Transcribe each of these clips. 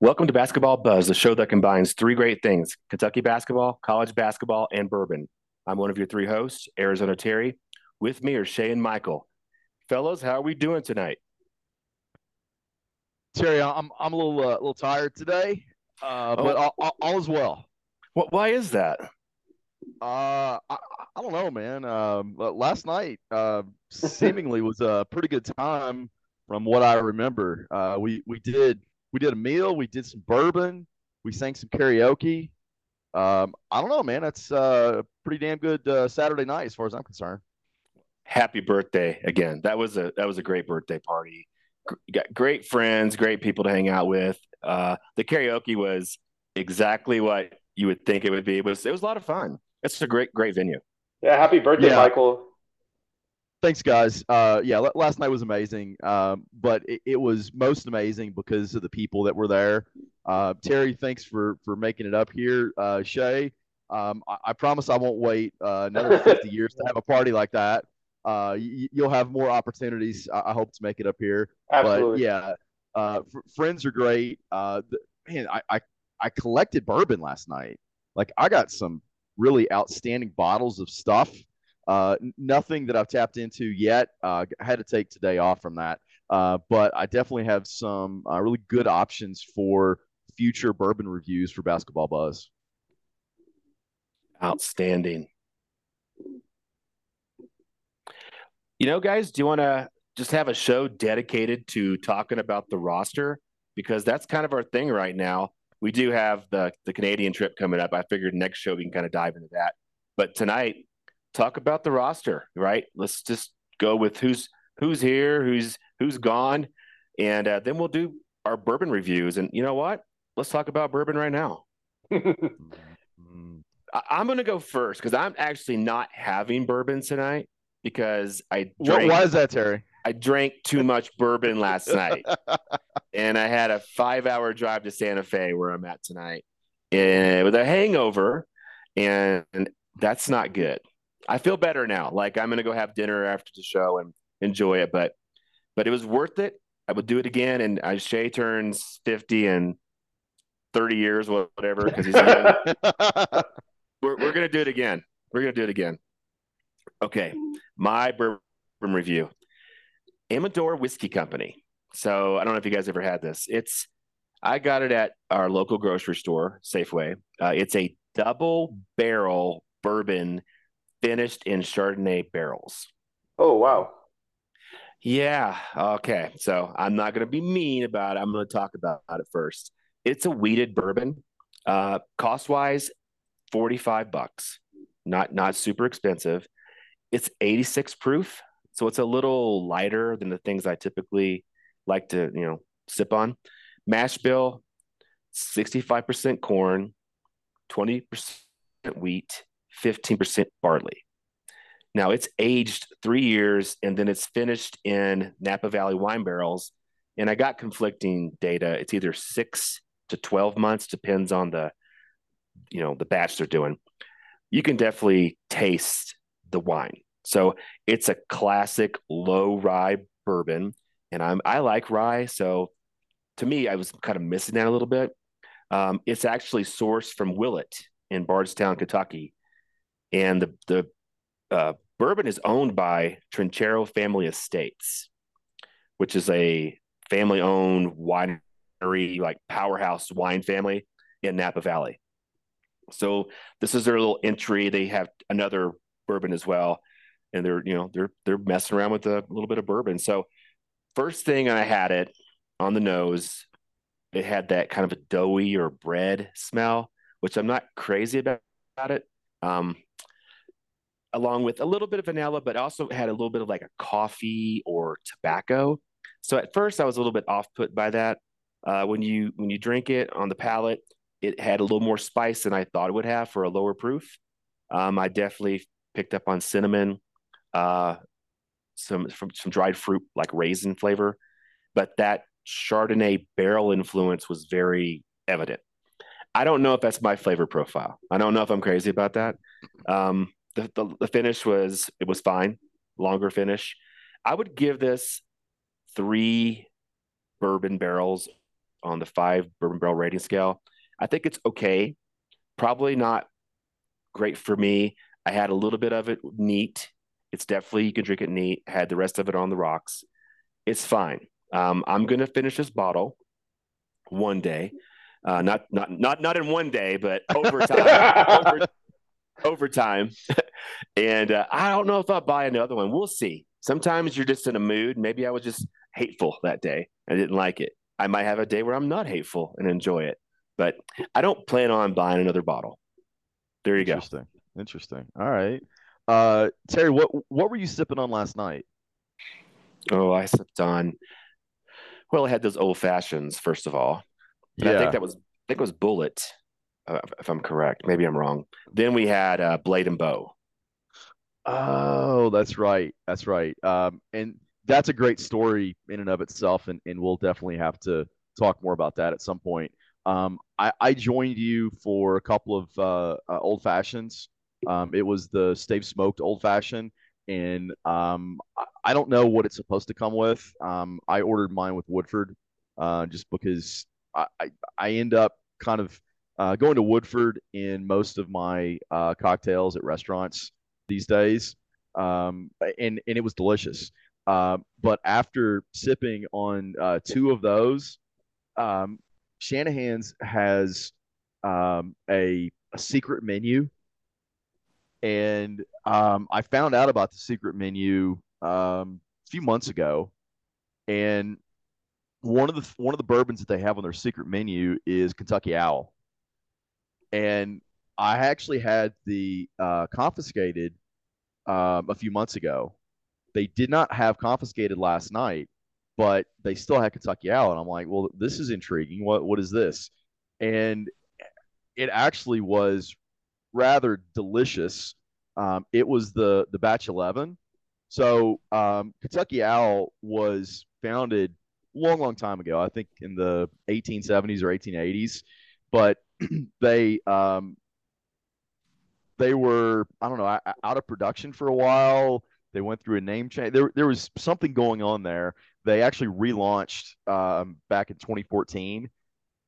Welcome to Basketball Buzz, the show that combines three great things Kentucky basketball, college basketball, and bourbon. I'm one of your three hosts, Arizona Terry. With me are Shay and Michael. Fellows, how are we doing tonight? Terry, I'm I'm a little uh, little tired today, uh, oh. but all, all, all, is well. What? Why is that? Uh, I, I don't know, man. Um, last night uh, seemingly was a pretty good time from what I remember. Uh, we we did we did a meal, we did some bourbon, we sang some karaoke. Um, I don't know, man. That's uh, pretty damn good uh, Saturday night as far as I'm concerned. Happy birthday again. That was a that was a great birthday party. G- got great friends, great people to hang out with. Uh, the karaoke was exactly what you would think it would be. It was it was a lot of fun. It's a great great venue. Yeah, happy birthday, yeah. Michael. Thanks, guys. Uh, yeah, last night was amazing, um, but it, it, was most amazing because of the people that were there. Uh, Terry, thanks for for making it up here. Uh, Shay, um, I, I, promise I won't wait uh, another 50 years to have a party like that. Uh, you, will have more opportunities. I, I, hope to make it up here. Absolutely. But yeah, uh, f- friends are great. The, man, I, I I collected bourbon last night. Like I got some really outstanding bottles of stuff uh, nothing that I've tapped into yet. Uh, I had to take today off from that, uh, but I definitely have some uh, really good options for future bourbon reviews for Basketball Buzz. Outstanding. You know, guys, do you want to just have a show dedicated to talking about the roster? Because that's kind of our thing right now. We do have the the Canadian trip coming up. I figured next show we can kind of dive into that. But tonight, talk about the roster, right? Let's just go with who's who's here, who's who's gone, and uh, then we'll do our bourbon reviews. And you know what? Let's talk about bourbon right now. I, am going to go first because I'm actually not having bourbon tonight because I drank, why is that, Terry? I drank too much bourbon last night, and I had a five-hour drive to Santa Fe where I'm at tonight, and with a hangover, and that's not good. I feel better now. Like I'm gonna go have dinner after the show and enjoy it. But but it was worth it. I would do it again. And I, Shay turns 50 and 30 years, whatever, because he's we're we're gonna do it again. We're gonna do it again. Okay, my bourbon review. Amador Whiskey Company. So I don't know if you guys ever had this. It's I got it at our local grocery store, Safeway. Uh, it's a double barrel bourbon finished in Chardonnay barrels. Oh, wow. Yeah. Okay. So I'm not going to be mean about it. I'm going to talk about it first. It's a wheated bourbon. Uh, cost wise, 45 bucks. Not not super expensive. It's 86 proof, so it's a little lighter than the things I typically like to, you know, sip on. Mash bill, 65% corn, 20% wheat, 15% barley. Now it's aged three years and then it's finished in Napa Valley wine barrels. And I got conflicting data. It's either six to 12 months, depends on the, you know, the batch they're doing. You can definitely taste the wine. So it's a classic low rye bourbon. And I'm I like rye. So to me, I was kind of missing that a little bit. Um, it's actually sourced from Willet in Bardstown, Kentucky and the the uh, bourbon is owned by Trinchero Family Estates, which is a family-owned winery, like powerhouse wine family in Napa Valley. So this is their little entry. They have another bourbon as well, and they're you know they're they're messing around with a little bit of bourbon. So first thing I had it on the nose, it had that kind of a doughy or bread smell, which I'm not crazy about, about it. Um, along with a little bit of vanilla, but also had a little bit of like a coffee or tobacco. So at first I was a little bit off put by that. Uh, when you when you drink it on the palate, it had a little more spice than I thought it would have for a lower proof. Um, I definitely picked up on cinnamon, uh, some from some dried fruit like raisin flavor, but that Chardonnay barrel influence was very evident. I don't know if that's my flavor profile. I don't know if I'm crazy about that. Um, the, the the finish was it was fine, longer finish. I would give this three bourbon barrels on the five bourbon barrel rating scale. I think it's okay. Probably not great for me. I had a little bit of it neat. It's definitely you can drink it neat. Had the rest of it on the rocks. It's fine. Um, I'm gonna finish this bottle one day. Uh, not not not not in one day, but over time. over, over time. and uh, I don't know if I'll buy another one. We'll see. Sometimes you're just in a mood. Maybe I was just hateful that day. I didn't like it. I might have a day where I'm not hateful and enjoy it, but I don't plan on buying another bottle. There you Interesting. go. Interesting. All right. Uh, Terry, what what were you sipping on last night? Oh, I sipped on. Well, I had those old fashions first of all. yeah. I think that was I think it was Bulleit, uh, if I'm correct. Maybe I'm wrong. Then we had uh, Blade and Bow. Oh, that's right. That's right. Um, and that's a great story in and of itself, and, and we'll definitely have to talk more about that at some point. Um, I, I joined you for a couple of uh, uh, old fashions. Um, it was the stave smoked old fashioned, and um, I don't know what it's supposed to come with. Um, I ordered mine with Woodford, uh, just because I, I, I end up kind of uh, going to Woodford in most of my uh, cocktails at restaurants these days, um, and and it was delicious. Uh, but after sipping on uh, two of those, um, Shanahan's has um, a, a, secret menu. And um, I found out about the secret menu um, a few months ago. And one of the one of the bourbons that they have on their secret menu is Kentucky Owl. And I actually had the uh, confiscated um, a few months ago they did not have confiscated last night, but they still had Kentucky Owl. And I'm like, well, this is intriguing. What what is this? And it actually was rather delicious. Um, it was the the batch 11. So um, Kentucky Owl was founded long, long time ago. I think in the 1870s or 1880s, but they um, they were I don't know out of production for a while. They went through a name change. There, there was something going on there. They actually relaunched um, back in 2014,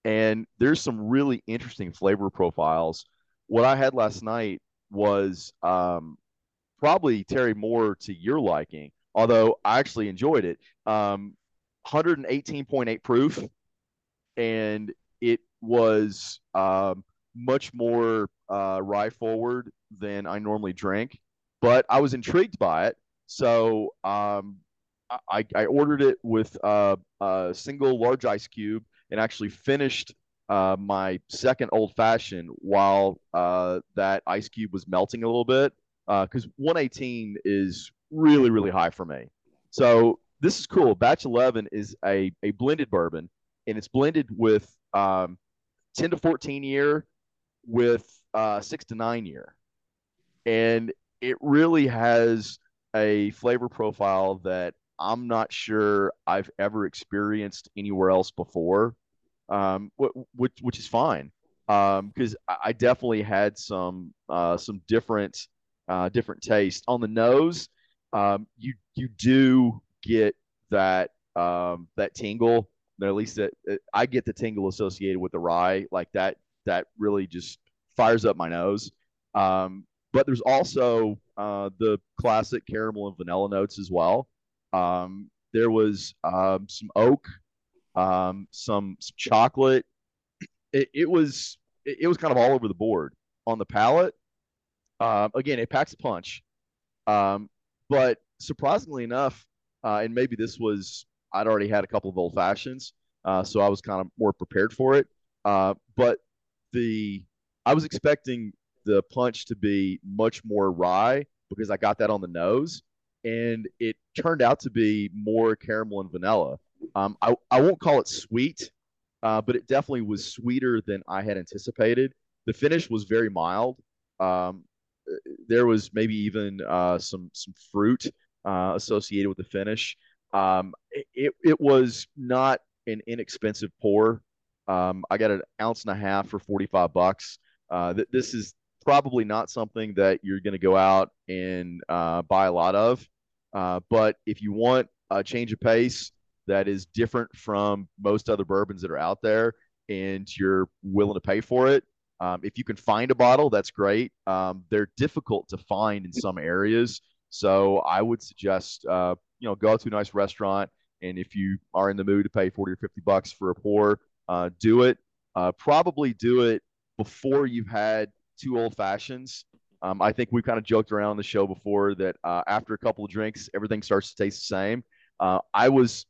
and there's some really interesting flavor profiles. What I had last night was um, probably Terry more to your liking, although I actually enjoyed it. Um, 118.8 proof, and it was um, much more uh, rye forward than I normally drink but I was intrigued by it. So um, I, I, ordered it with uh, a single large ice cube and actually finished uh, my second old fashioned while uh, that ice cube was melting a little bit because uh, 118 is really, really high for me. So this is cool. Batch 11 is a, a blended bourbon and it's blended with um, 10 to 14 year with uh, six to nine year. And it really has a flavor profile that I'm not sure I've ever experienced anywhere else before, um, which which is fine because um, I definitely had some uh, some different uh, different taste on the nose. Um, you you do get that um, that tingle. At least that I get the tingle associated with the rye, like that. That really just fires up my nose. Um, but there's also uh, the classic caramel and vanilla notes as well. Um, there was um, some oak, um, some, some chocolate. It, it was it, it, was kind of all over the board on the palate. Uh, again, it packs a punch, um, but surprisingly enough, uh, and maybe this was I'd already had a couple of old fashions, uh, so I was kind of more prepared for it. Uh, but the I was expecting the punch to be much more rye because I got that on the nose, and it turned out to be more caramel and vanilla. Um, I, I won't call it sweet, uh, but it definitely was sweeter than I had anticipated. The finish was very mild. Um, there was maybe even uh, some some fruit uh, associated with the finish. Um, it, it was not an inexpensive pour. Um, I got an ounce and a half for 45 bucks. Uh, th- this is probably not something that you're going to go out and uh, buy a lot of. Uh, but if you want a change of pace that is different from most other bourbons that are out there, and you're willing to pay for it, um, if you can find a bottle, that's great. Um, they're difficult to find in some areas, so I would suggest uh, you know go to a nice restaurant, and if you are in the mood to pay forty or fifty bucks for a pour, uh, do it. Uh, probably do it before you've had two old fashions. Um, I think we've kind of joked around on the show before that uh, after a couple of drinks, everything starts to taste the same. Uh, I was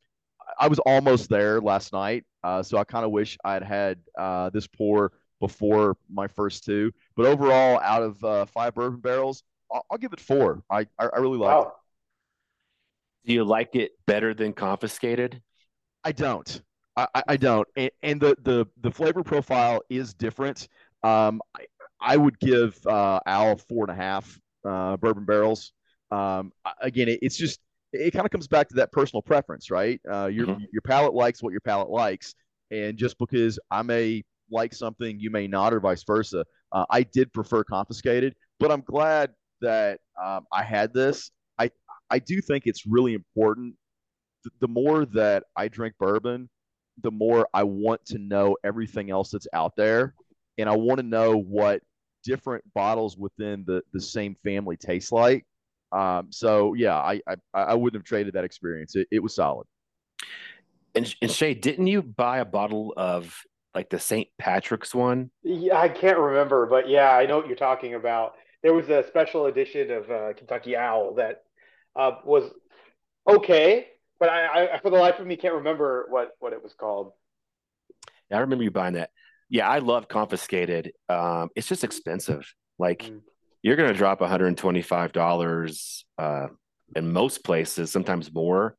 I was almost there last night, uh, so I kind of wish I'd had uh, this pour before my first two. But overall, out of uh, five bourbon barrels, I'll, I'll, give it four. I I, I really like wow. it. Do you like it better than confiscated? I don't. I, I don't. And, and, the, the the flavor profile is different. Um, I, I would give uh, Al four and a half uh, bourbon barrels. Um, again, it, it's just it kind of comes back to that personal preference, right? Uh, your mm-hmm. your palate likes what your palate likes, and just because I may like something, you may not, or vice versa. Uh, I did prefer confiscated, but I'm glad that um, I had this. I I do think it's really important. The, the more that I drink bourbon, the more I want to know everything else that's out there, and I want to know what different bottles within the the same family taste like. Um, so yeah, I, I I wouldn't have traded that experience. It, it was solid. And, and Shay, didn't you buy a bottle of like the St. Patrick's one? Yeah, I can't remember, but yeah, I know what you're talking about. There was a special edition of uh, Kentucky Owl that uh, was okay, but I, I, for the life of me, can't remember what what it was called. Yeah, I remember you buying that. Yeah, I love confiscated. Um, it's just expensive. Like mm. You're going to drop $125 uh, in most places, sometimes more,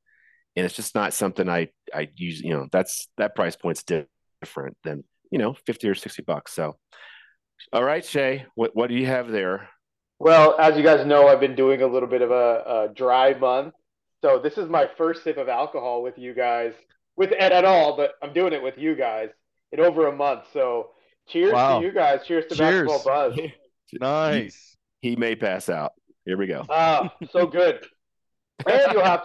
and it's just not something I I use. You know, that's that price point's different than you know 50 or 60 bucks. So, all right, Shay, what what do you have there? Well, as you guys know, I've been doing a little bit of a, a dry month, so this is my first sip of alcohol with you guys, with Ed at all, but I'm doing it with you guys in over a month. So cheers wow. to you guys. Cheers to cheers. basketball buzz. nice. He, may pass out. Here we go. Ah, so good. and you'll have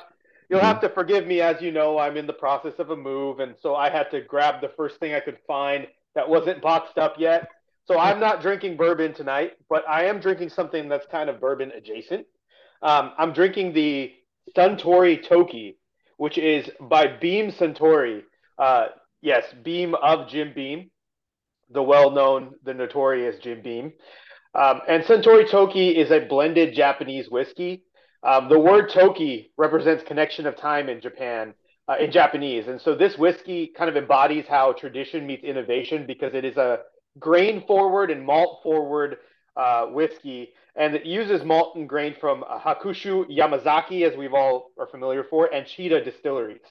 you'll have to forgive me as you know I'm in the process of a move, and so I had to grab the first thing I could find that wasn't boxed up yet. So I'm not drinking bourbon tonight, but I am drinking something that's kind of bourbon adjacent. Um, I'm drinking the Suntory Toki, which is by Beam Suntory. Uh, yes, Beam of Jim Beam, the well-known, the notorious Jim Beam. Um, and Suntory Toki is a blended Japanese whiskey. Um, the word Toki represents connection of time in Japan, uh, in Japanese. And so this whiskey kind of embodies how tradition meets innovation because it is a grain forward and malt forward uh, whiskey. And it uses malt and grain from uh, Hakushu Yamazaki, as we've all are familiar for, and Chita distilleries.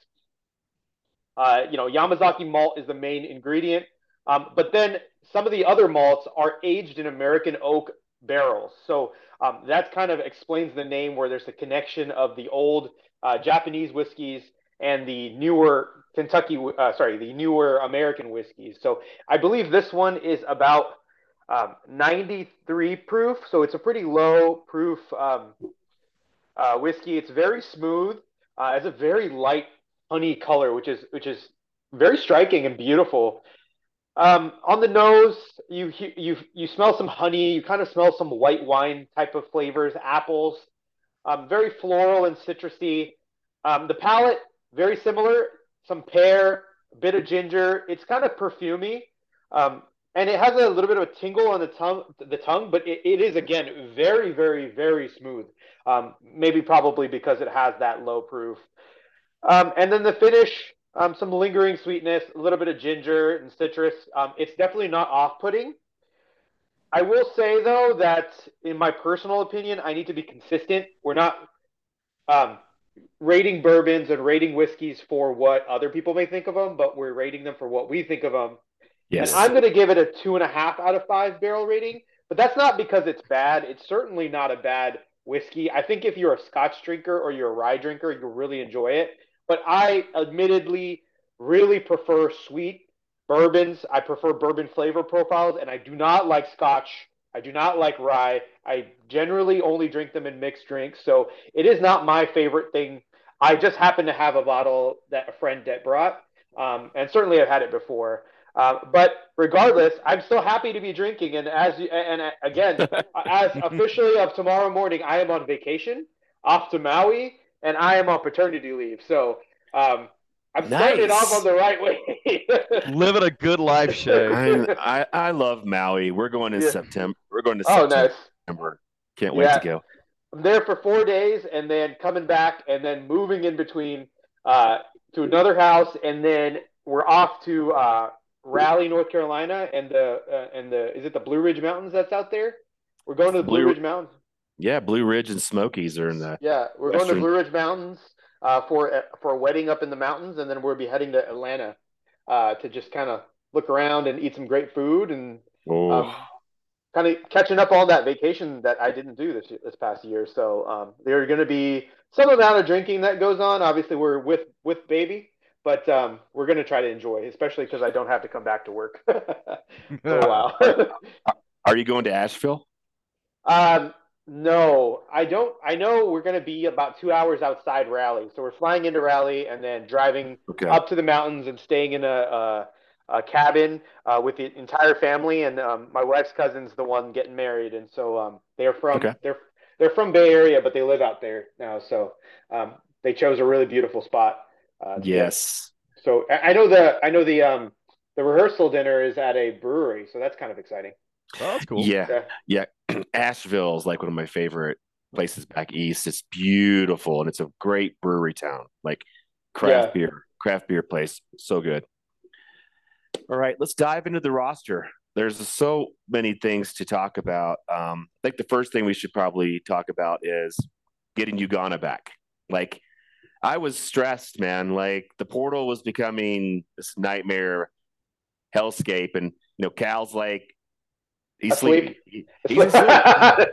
Uh, you know, Yamazaki malt is the main ingredient, um, but then some of the other malts are aged in American oak barrels. So um, that kind of explains the name, where there's a connection of the old uh, Japanese whiskeys and the newer Kentucky, uh, sorry, the newer American whiskeys. So I believe this one is about um, 93 proof, so it's a pretty low proof um, uh, whiskey. It's very smooth. Uh, it's a very light honey color, which is which is very striking and beautiful. Um, on the nose, you you you smell some honey. You kind of smell some white wine type of flavors, apples, um, very floral and citrusy. Um, the palate very similar, some pear, a bit of ginger. It's kind of perfumy, um, and it has a little bit of a tingle on the tongue. The tongue, but it, it is again very very very smooth. Um, maybe probably because it has that low proof. Um, and then the finish, um, some lingering sweetness, a little bit of ginger and citrus. Um, it's definitely not off-putting. I will say though that in my personal opinion, I need to be consistent. We're not um, rating bourbons and rating whiskeys for what other people may think of them, but we're rating them for what we think of them. Yes. And I'm going to give it a two and a half out of five barrel rating, but that's not because it's bad. It's certainly not a bad whiskey. I think if you're a Scotch drinker or you're a rye drinker, you'll really enjoy it but I admittedly really prefer sweet bourbons. I prefer bourbon flavor profiles, and I do not like Scotch I do not like rye. I generally only drink them in mixed drinks, so it is not my favorite thing. I just happen to have a bottle that a friend that brought, um, and certainly I've had it before. Uh, but regardless, I'm still happy to be drinking. And as you, and again, as officially of tomorrow morning, I am on vacation off to Maui, and I am on paternity leave. So um, I'm nice. starting it off on the right way. Living a good life, Shay. I, I, I love Maui. We're going in yeah. September. We're going to oh, September. Nice. Can't wait yeah. to go. I'm there for four days, and then coming back, and then moving in between uh, to another house, and then we're off to uh, Raleigh, North Carolina, and the uh, and the is it the Blue Ridge Mountains that's out there? We're going to the Blue, Blue Ridge Mountains. Yeah, Blue Ridge and Smokies are in the. Yeah, we're Western. going to Blue Ridge Mountains uh, for for a wedding up in the mountains, and then we'll be heading to Atlanta uh, to just kind of look around and eat some great food and oh. um, kind of catching up on that vacation that I didn't do this this past year. So um, there's going to be some amount of drinking that goes on. Obviously, we're with with baby, but um, we're going to try to enjoy, especially because I don't have to come back to work for a while. Are you going to Asheville? Um, no, I don't. I know we're going to be about two hours outside Raleigh, so we're flying into Raleigh and then driving okay. up to the mountains and staying in a, a, a cabin uh, with the entire family. And um, my wife's cousin's the one getting married, and so um, they're from okay. they're they're from Bay Area, but they live out there now. So um, they chose a really beautiful spot. Uh, yes. So I know the I know the um the rehearsal dinner is at a brewery, so that's kind of exciting. Oh, that's cool. Yeah, yeah. yeah. Asheville is like one of my favorite places back east. It's beautiful and it's a great brewery town. Like craft yeah. beer, craft beer place, so good. All right, let's dive into the roster. There's so many things to talk about. Um, I think the first thing we should probably talk about is getting Ugonna back. Like I was stressed, man. Like the portal was becoming this nightmare hellscape, and you know, Cal's like he's asleep. He, he's asleep.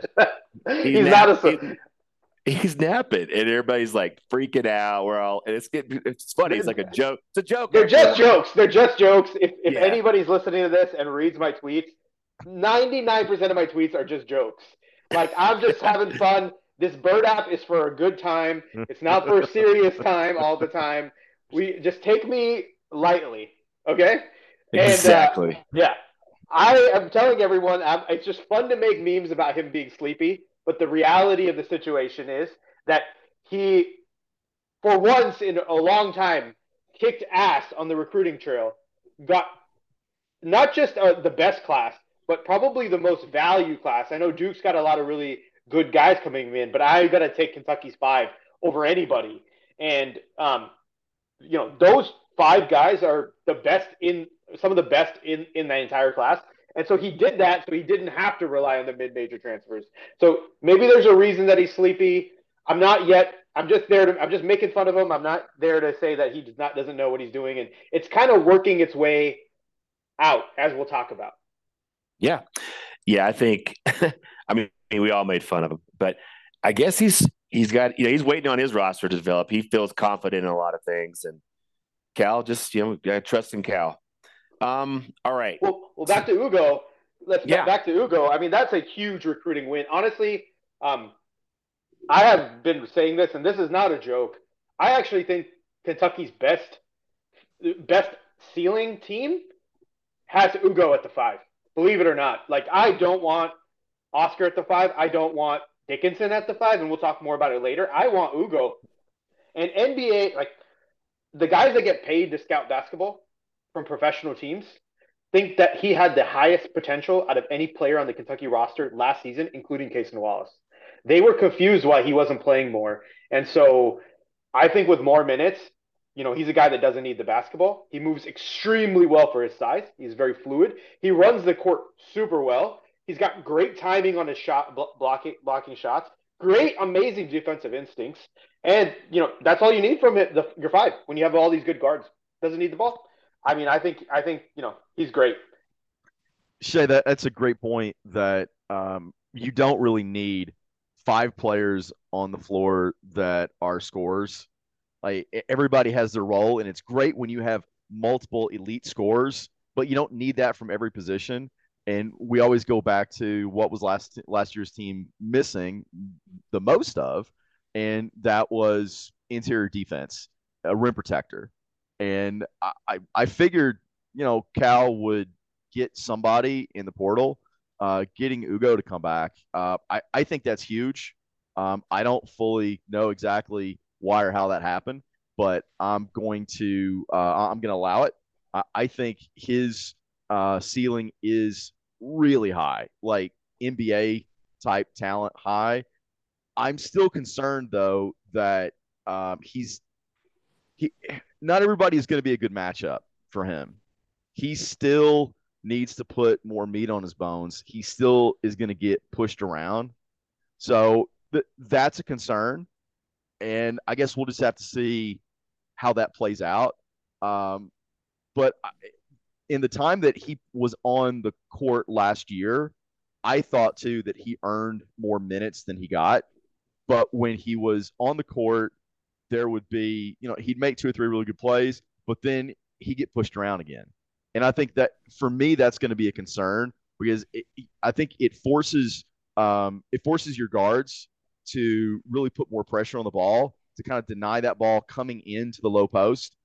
he's, he's not asleep. He, he's napping, and everybody's like freaking out. We're all, and it's it's funny. It's like a joke. It's a joke. They're just jokes. They're just jokes. If if yeah. anybody's listening to this and reads my tweets, ninety nine percent of my tweets are just jokes. Like I'm just having fun this bird app is for a good time. It's not for a serious time all the time. We just take me lightly, okay? Exactly. Uh, yeah, I am telling everyone I'm, it's just fun to make memes about him being sleepy, but the reality of the situation is that he, for once in a long time, kicked ass on the recruiting trail. Got not just uh, the best class, but probably the most value class. I know Duke's got a lot of really good guys coming in, but I got to take Kentucky's five over anybody. And, um, you know, those five guys are the best in some of the best in, in the entire class. And so he did that so he didn't have to rely on the mid major transfers. So maybe there's a reason that he's sleepy. I'm not yet. I'm just there to. I'm just making fun of him. I'm not there to say that he does not doesn't know what he's doing, and it's kind of working its way out as we'll talk about. Yeah, yeah. I think. I mean, we all made fun of him, but I guess he's he's got you know he's waiting on his roster to develop. He feels confident in a lot of things, and Cal just you know trust in Cal. Um, all right. Well, well, back to Ugo. Let's yeah. back to Ugo. I mean, that's a huge recruiting win. Honestly, um, I have been saying this, and this is not a joke. I actually think Kentucky's best best ceiling team has Ugo at the five. Believe it or not. Like I don't want Oscar at the five. I don't want Dickinson at the five, and we'll talk more about it later. I want Ugo. And NBA, like the guys that get paid to scout basketball from professional teams, think that he had the highest potential out of any player on the Kentucky roster last season, including Cason Wallace. They were confused why he wasn't playing more. And so I think with more minutes, you know, he's a guy that doesn't need the basketball. He moves extremely well for his size. He's very fluid. He runs the court super well. He's got great timing on his shot blocking blocking shots. Great, amazing defensive instincts, and you know that's all you need from it. The, your five when you have all these good guards doesn't need the ball. I mean, I think I think you know he's great. Shay, that that's a great point. That um, you don't really need five players on the floor that are scorers. Like everybody has their role, and it's great when you have multiple elite scorers, but you don't need that from every position And we always go back to what was last last year's team missing the most of, and that was interior defense, a rim protector. And I, I, I figured, you know, Cal would get somebody in the portal. Uh, getting Ugo to come back, uh, I, I think that's huge. Um, I don't fully know exactly why or how that happened, but I'm going to uh, I'm going to allow it. I, I think his uh, ceiling is really high, like NBA type talent high. I'm still concerned though that um, he's he not everybody is going to be a good matchup for him. He still needs to put more meat on his bones. He still is going to get pushed around. So th- that's a concern. And I guess we'll just have to see how that plays out. Um, but in the time that he was on the court last year, I thought too that he earned more minutes than he got. But when he was on the court, there would be, you know, he'd make two or three really good plays, but then he'd get pushed around again. And I think that for me, that's going to be a concern because it, I think it forces um, it forces your guards to really put more pressure on the ball to kind of deny that ball coming into the low post.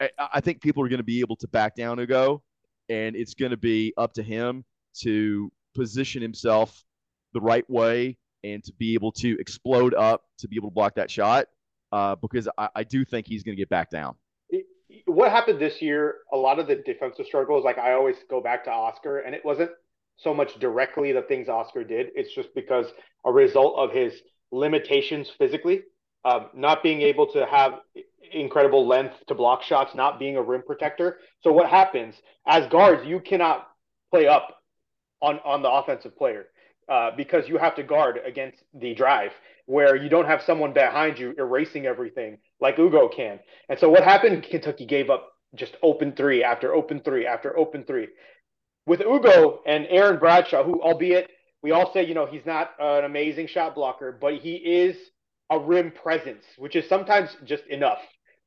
I, I think people are going to be able to back down Ugo, and it's going to be up to him to position himself the right way and to be able to explode up to be able to block that shot uh, because I, I do think he's going to get back down what happened this year, a lot of the defensive struggles, like I always go back to Oscar, and it wasn't so much directly the things Oscar did. It's just because a result of his limitations physically, um, not being able to have incredible length to block shots, not being a rim protector. So what happens as guards, you cannot play up on on the offensive player uh, because you have to guard against the drive where you don't have someone behind you erasing everything like Ugo can. And so what happened? Kentucky gave up just open three after open three after open three. With Ugo and Aaron Bradshaw, who albeit we all say, you know, he's not an amazing shot blocker, but he is a rim presence, which is sometimes just enough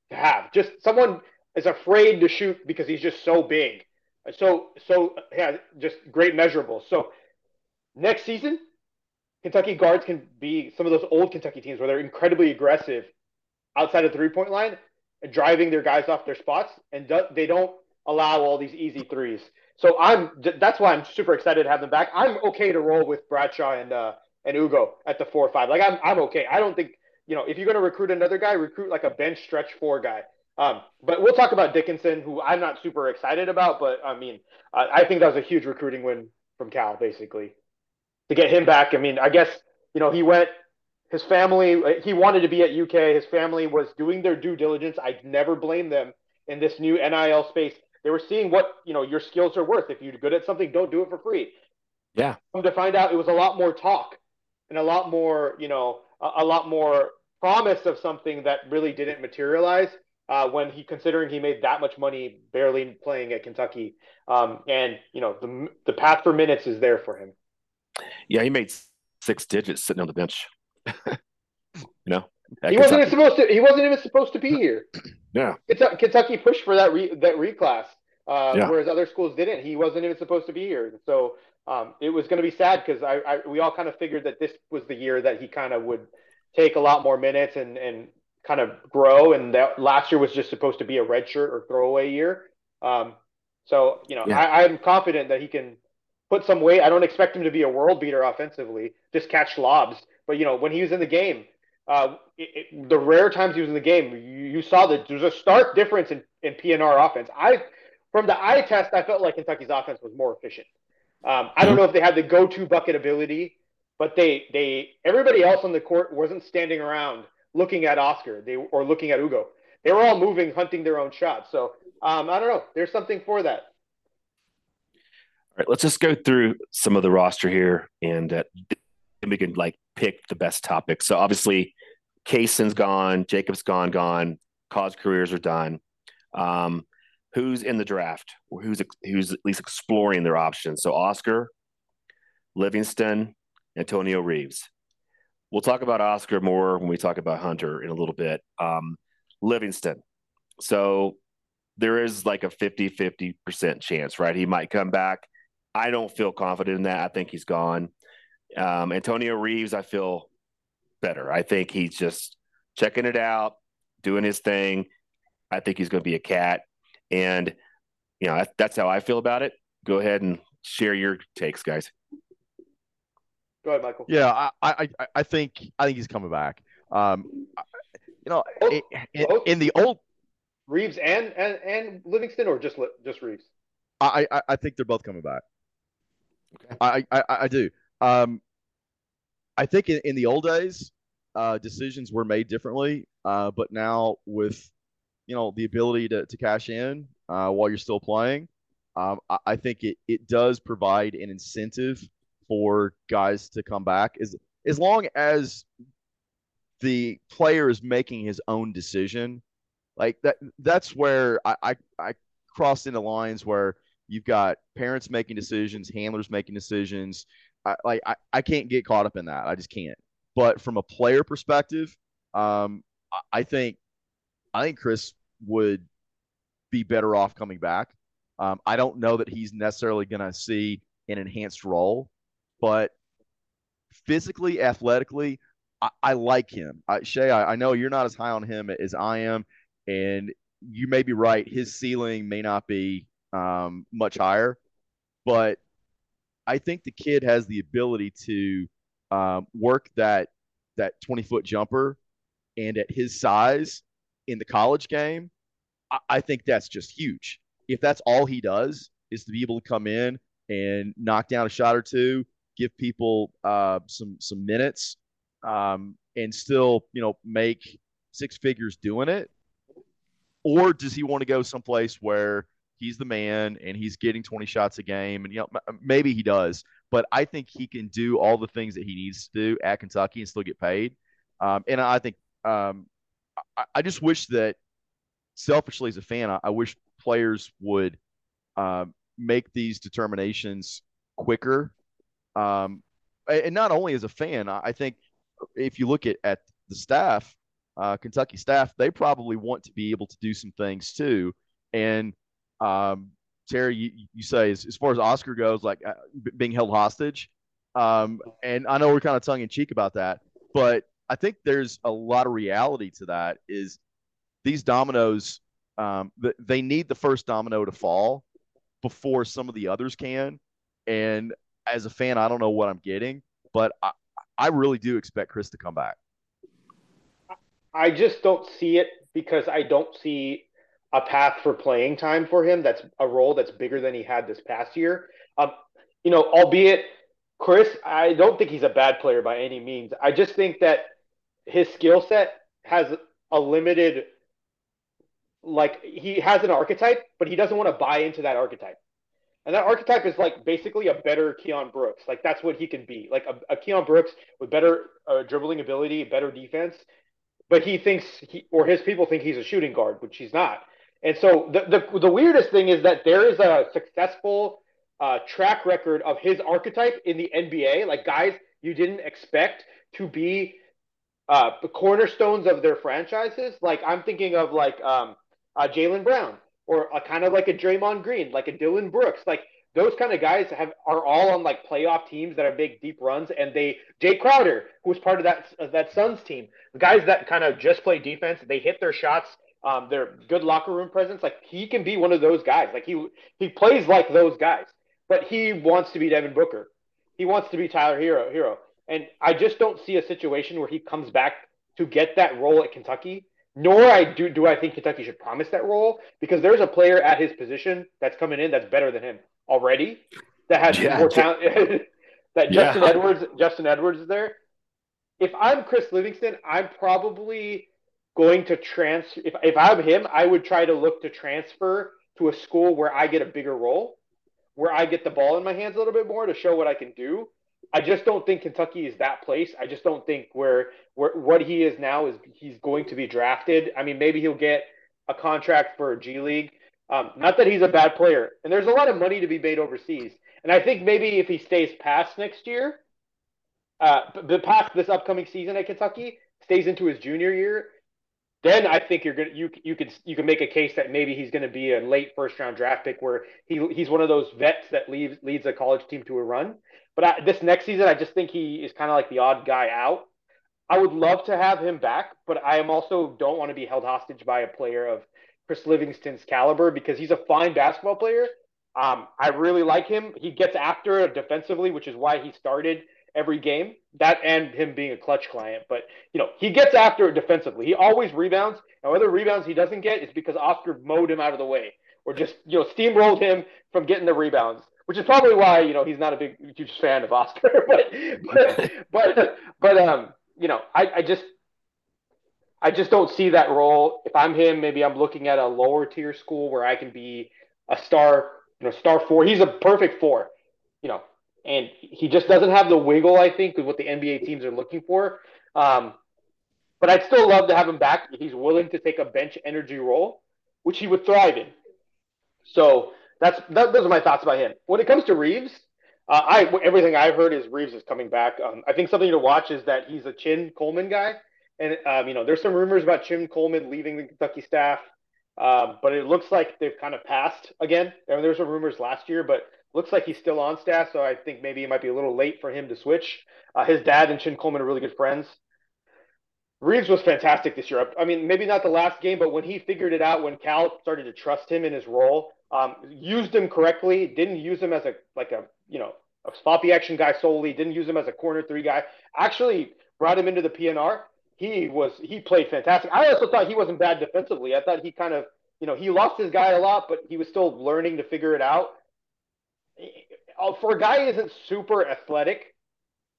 to have. Just someone is afraid to shoot because he's just so big. So so yeah, just great measurables. So next season, Kentucky guards can be some of those old Kentucky teams where they're incredibly aggressive outside of three point line, driving their guys off their spots, and do, they don't allow all these easy threes. So I'm that's why I'm super excited to have them back. I'm okay to roll with Bradshaw and uh, and Ugo at the four or five. Like I'm I'm okay. I don't think you know if you're going to recruit another guy, recruit like a bench stretch four guy. Um, but we'll talk about Dickinson, who I'm not super excited about, but I mean, I think that was a huge recruiting win from Cal, basically, to get him back. I mean, I guess you know he went his family he wanted to be at uk his family was doing their due diligence. I never blame them in this new nil space. They were seeing what you know your skills are worth. If you're good at something don't do it for free. Yeah. Come to find out it was a lot more talk and a lot more you know a, a lot more promise of something that really didn't materialize uh, when he considering he made that much money barely playing at kentucky. Um, and you know the, the path for minutes is there for him yeah he made six digits sitting on the bench you know, he wasn't even supposed to. He wasn't even supposed to be here. Yeah, Kentucky pushed for that re, that reclass, uh, yeah. whereas other schools didn't. He wasn't even supposed to be here, so um, it was going to be sad because I, I, we all kind of figured that this was the year that he kind of would take a lot more minutes and and kind of grow. And that last year was just supposed to be a redshirt or throwaway year. Um, so you know, yeah. I, I'm confident that he can put some weight. I don't expect him to be a world beater offensively, just catch lobs. But you know, when he was in the game, uh, it, it, the rare times he was in the game, you, you saw that there's a stark difference in, in PNR offense. I, from the eye test, I felt like Kentucky's offense was more efficient. Um, I don't know if they had the go-to bucket ability, but they they everybody else on the court wasn't standing around looking at Oscar they or looking at Ugo. They were all moving, hunting their own shots. So um, I don't know. There's something for that. Right, let's just go through some of the roster here, and uh, we can like pick the best topic. So obviously, Cason's gone, Jacob's gone, gone. Cause careers are done. Um, who's in the draft? Who's who's at least exploring their options? So Oscar, Livingston, Antonio Reeves. We'll talk about Oscar more when we talk about Hunter in a little bit. Um, Livingston. So there is like a 50 50% chance, right? He might come back I don't feel confident in that. I think he's gone. Um, Antonio Reeves, I feel better. I think he's just checking it out, doing his thing. I think he's going to be a cat, and you know that's how I feel about it. Go ahead and share your takes, guys. Go ahead, Michael. Yeah, I, I, I think I think he's coming back. Um, you know, Oh, in, oh. in the old, Reeves and and and Livingston, or just just Reeves? I, I, I think they're both coming back. Okay. I, I, I do. Um, I think in, in the old days, uh, decisions were made differently. Uh, but now with, you know, the ability to, to cash in uh, while you're still playing, um, I, I think it, it does provide an incentive for guys to come back as as long as the player is making his own decision. Like that, that's where I, I, I crossed into lines where you've got parents making decisions, handlers making decisions. I, like I, I can't get caught up in that. I just can't. But from a player perspective, um, I, I think I think Chris would be better off coming back. Um, I don't know that he's necessarily going to see an enhanced role, but physically, athletically, I, I like him. I, Shay, I, I know you're not as high on him as I am, and you may be right. His ceiling may not be um, much higher, but I think the kid has the ability to um, work that that 20 foot jumper, and at his size in the college game, I, I think that's just huge. If that's all he does is to be able to come in and knock down a shot or two, give people uh, some some minutes, um, and still you know make six figures doing it, or does he want to go someplace where he's the man and he's getting 20 shots a game and you know maybe he does but i think he can do all the things that he needs to do at kentucky and still get paid. Um, and i think um, I, I, just wish that selfishly as a fan i, I wish players would uh, make these determinations quicker. Um, and not only as a fan i think if you look at, at the staff uh, kentucky staff they probably want to be able to do some things too. And um, Terry, you, you say as, as, far as Oscar goes, like uh, being held hostage. Um, and I know we're kind of tongue in cheek about that, but I think there's a lot of reality to that. Is these dominoes, um, they need the first domino to fall before some of the others can. And as a fan, I don't know what I'm getting, but I, I really do expect Chris to come back. I just don't see it because I don't see a path for playing time for him. That's a role that's bigger than he had this past year. Um, you know, albeit Chris, I don't think he's a bad player by any means. I just think that his skill set has a limited, like he has an archetype, but he doesn't want to buy into that archetype. And that archetype is like basically a better Keion Brooks. Like that's what he can be, like a, a Keion Brooks with better uh, dribbling ability, better defense. But he thinks he or his people think he's a shooting guard, which he's not. And so the, the, the weirdest thing is that there is a successful uh, track record of his archetype in the NBA, like guys you didn't expect to be uh, the cornerstones of their franchises. Like I'm thinking of like um, uh, Jaylen Brown or a, kind of like a Draymond Green, like a Dillon Brooks, like those kind of guys have are all on like playoff teams that are big deep runs. And they Jae Crowder who was part of that that Suns team the guys that kind of just play defense they hit their shots um, their good locker room presence. Like he can be one of those guys. Like he he plays like those guys, but he wants to be Devin Booker. He wants to be Tyler Hero. Herro, and I just don't see a situation where he comes back to get that role at Kentucky. Nor I do do I think Kentucky should promise that role because there's a player at his position that's coming in that's better than him already. That has yeah, more talent. that yeah. Justin Edwards Justin Edwards is there. If I'm Chris Livingston, I'm probably going to transfer if, if I'm him, I would try to look to transfer to a school where I get a bigger role, where I get the ball in my hands a little bit more to show what I can do. I just don't think Kentucky is that place. I just don't think where where what he is now is he's going to be drafted. I mean, maybe he'll get a contract for a G League. Um, not that he's a bad player, and there's a lot of money to be made overseas. And I think maybe if he stays past next year, uh, the past this upcoming season at Kentucky, stays into his junior year, then I think you're gonna you you could you can make a case that maybe he's to be a late first round draft pick where he he's one of those vets that leaves leads a college team to a run. But I, this next season, I just think he is kind of like the odd guy out. I would love to have him back, but I am also don't want to be held hostage by a player of Chris Livingston's caliber because he's a fine basketball player. Um, I really like him. He gets after it defensively, which is why he started every game. That and him being a clutch client, but you know he gets after it defensively. He always rebounds, and whether rebounds he doesn't get is because Oscar mowed him out of the way or just you know steamrolled him from getting the rebounds, which is probably why you know he's not a big huge fan of Oscar. but but but but um you know I, I just I just don't see that role. If I'm him, maybe I'm looking at a lower tier school where I can be a star, you know, star four. He's a perfect four, you know, and he just doesn't have the wiggle, I think, with what the NBA teams are looking for. Um, but I'd still love to have him back he's willing to take a bench energy role, which he would thrive in. So that's that, those are my thoughts about him. When it comes to Reeves, uh, I everything I've heard is Reeves is coming back. Um, I think something to watch is that he's a Chin Coleman guy, and um, you know there's some rumors about Chin Coleman leaving the Kentucky staff, um, but it looks like they've kind of passed again. I mean, there were some rumors last year, but looks like he's still on staff, so I think maybe it might be a little late for him to switch. Uh, his dad and Chin Coleman are really good friends. Reeves was fantastic this year. I mean, maybe not the last game, but when he figured it out, when Cal started to trust him in his role, um, used him correctly, didn't use him as a like a you know a sloppy action guy solely, didn't use him as a corner three guy. Actually, brought him into the PNR. He was he played fantastic. I also thought he wasn't bad defensively. I thought he kind of you know he lost his guy a lot, but he was still learning to figure it out. Uh, for a guy who isn't super athletic,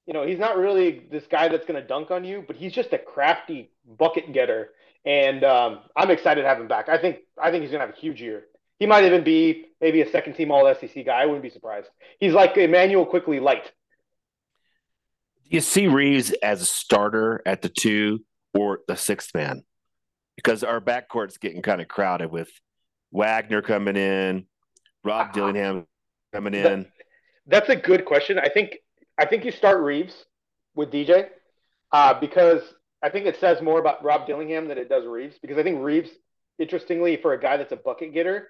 you know, he's not really this guy that's going to dunk on you, but he's just a crafty bucket getter. And um, I'm excited to have him back. I think I think he's going to have a huge year. He might even be maybe a second team All SEC guy. I wouldn't be surprised. He's like Emmanuel Quickley light. Do you see Reeves as a starter at the two or the sixth man? Because our backcourt's getting kind of crowded with Wagner coming in, Rob uh-huh. Dillingham coming in? that's a good question. I think I think you start Reeves with DJ uh, because I think it says more about Rob Dillingham than it does Reeves because I think Reeves, interestingly, for a guy that's a bucket getter,